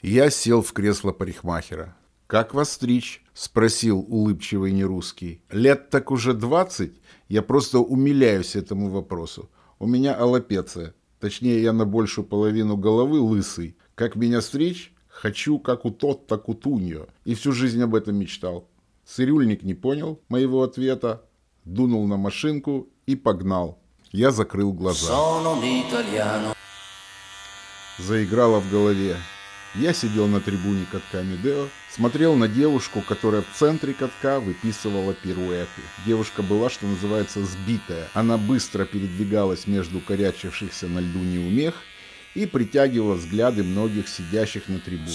Я сел в кресло парикмахера. «Как вас стричь?» – спросил улыбчивый нерусский. «Лет так уже двадцать? Я просто умиляюсь этому вопросу. У меня аллопеция. Точнее, я на большую половину головы лысый. Как меня стричь? Хочу, как у тот, так у Туньо. И всю жизнь об этом мечтал. Цирюльник не понял моего ответа, дунул на машинку и погнал. Я закрыл глаза. Заиграло в голове. Я сидел на трибуне катка Медео, смотрел на девушку, которая в центре катка выписывала пируэты. Девушка была, что называется, сбитая. Она быстро передвигалась между корячившихся на льду неумех и притягивала взгляды многих сидящих на трибуне.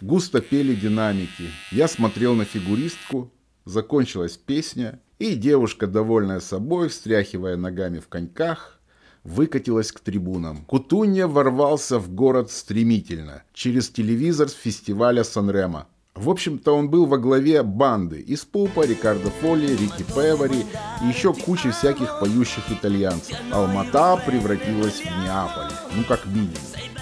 Густо пели динамики. Я смотрел на фигуристку, закончилась песня, и девушка, довольная собой, встряхивая ногами в коньках, выкатилась к трибунам. Кутунья ворвался в город стремительно, через телевизор с фестиваля Санрема. В общем-то, он был во главе банды из Пупа, Рикардо Фоли, Рики Певари и еще кучи всяких поющих итальянцев. Алмата превратилась в Неаполь, ну как минимум.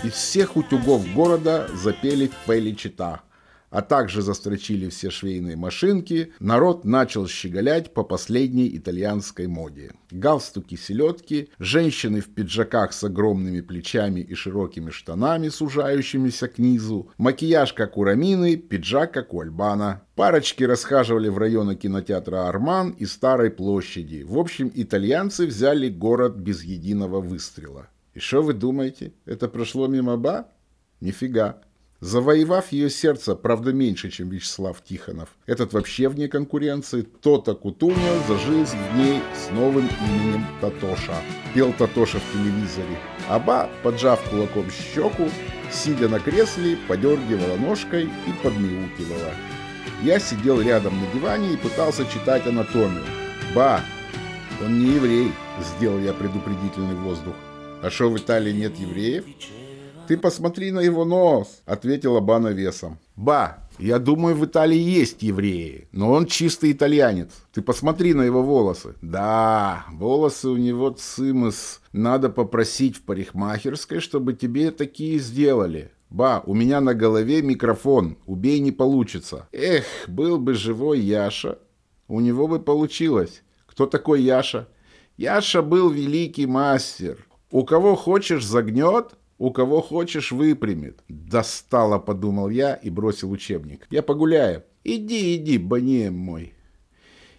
Из всех утюгов города запели Фели Чита – а также застрочили все швейные машинки, народ начал щеголять по последней итальянской моде. Галстуки, селедки, женщины в пиджаках с огромными плечами и широкими штанами, сужающимися к низу, макияж как у Рамины, пиджак как у Альбана. Парочки расхаживали в районе кинотеатра «Арман» и Старой площади. В общем, итальянцы взяли город без единого выстрела. И что вы думаете? Это прошло мимо ба? Нифига завоевав ее сердце, правда, меньше, чем Вячеслав Тихонов. Этот вообще вне конкуренции. Тота Кутуня за жизнь в ней с новым именем Татоша. Пел Татоша в телевизоре. Аба, поджав кулаком щеку, сидя на кресле, подергивала ножкой и подмяукивала. Я сидел рядом на диване и пытался читать анатомию. Ба, он не еврей, сделал я предупредительный воздух. А что в Италии нет евреев? «Ты посмотри на его нос», — ответила Бана весом. «Ба, я думаю, в Италии есть евреи, но он чистый итальянец. Ты посмотри на его волосы». «Да, волосы у него цимыс. Надо попросить в парикмахерской, чтобы тебе такие сделали». «Ба, у меня на голове микрофон. Убей, не получится». «Эх, был бы живой Яша. У него бы получилось. Кто такой Яша?» «Яша был великий мастер. У кого хочешь загнет, у кого хочешь, выпрямит. Достало, подумал я и бросил учебник. Я погуляю. Иди, иди, банеем мой.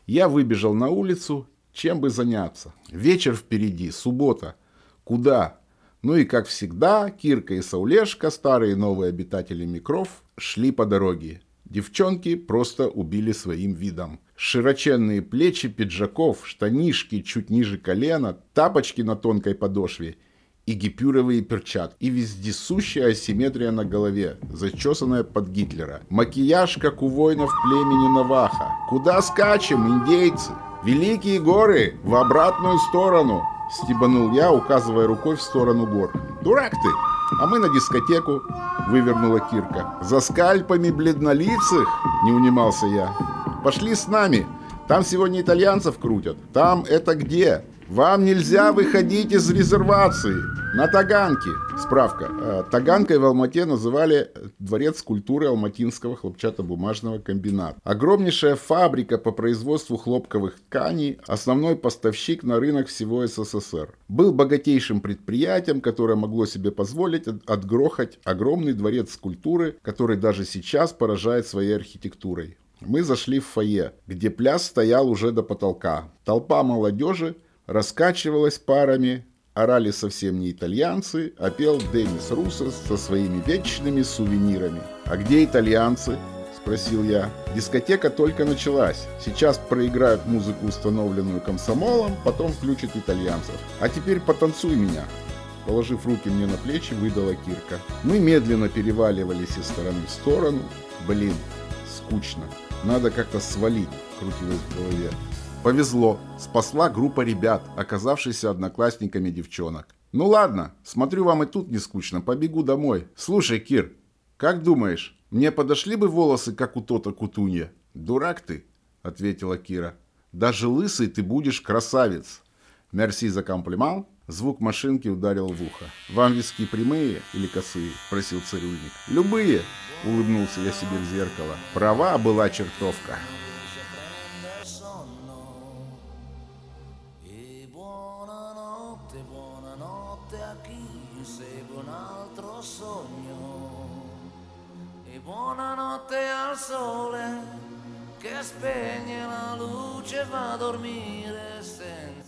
Я выбежал на улицу, чем бы заняться. Вечер впереди, суббота. Куда? Ну и как всегда, Кирка и Саулешка, старые и новые обитатели микров, шли по дороге. Девчонки просто убили своим видом. Широченные плечи пиджаков, штанишки чуть ниже колена, тапочки на тонкой подошве и гипюровые перчатки, и вездесущая асимметрия на голове, зачесанная под Гитлера. Макияж, как у воинов племени Наваха. Куда скачем, индейцы? Великие горы, в обратную сторону, стебанул я, указывая рукой в сторону гор. Дурак ты! А мы на дискотеку, вывернула Кирка. За скальпами бледнолицых, не унимался я. Пошли с нами, там сегодня итальянцев крутят. Там это где? Вам нельзя выходить из резервации на Таганке. Справка. Э, Таганкой в Алмате называли дворец культуры Алматинского хлопчатобумажного комбината. Огромнейшая фабрика по производству хлопковых тканей, основной поставщик на рынок всего СССР. Был богатейшим предприятием, которое могло себе позволить отгрохать огромный дворец культуры, который даже сейчас поражает своей архитектурой. Мы зашли в фойе, где пляс стоял уже до потолка. Толпа молодежи раскачивалась парами, орали совсем не итальянцы, а пел Денис Русос со своими вечными сувенирами. «А где итальянцы?» – спросил я. «Дискотека только началась. Сейчас проиграют музыку, установленную комсомолом, потом включат итальянцев. А теперь потанцуй меня». Положив руки мне на плечи, выдала Кирка. Мы медленно переваливались из стороны в сторону. Блин, скучно. Надо как-то свалить, крутилось в голове. Повезло, спасла группа ребят, оказавшихся одноклассниками девчонок. Ну ладно, смотрю, вам и тут не скучно, побегу домой. Слушай, Кир, как думаешь, мне подошли бы волосы, как у Тота Кутунья? Дурак ты, ответила Кира. Даже лысый ты будешь красавец. Мерси за комплимент, Звук машинки ударил в ухо. «Вам виски прямые или косые?» – просил цирюльник. «Любые!» – улыбнулся я себе в зеркало. «Права была чертовка!» Buonanotte, buonanotte a chi segue un altro sogno. E buonanotte al sole che spegne la luce e va a dormire senza...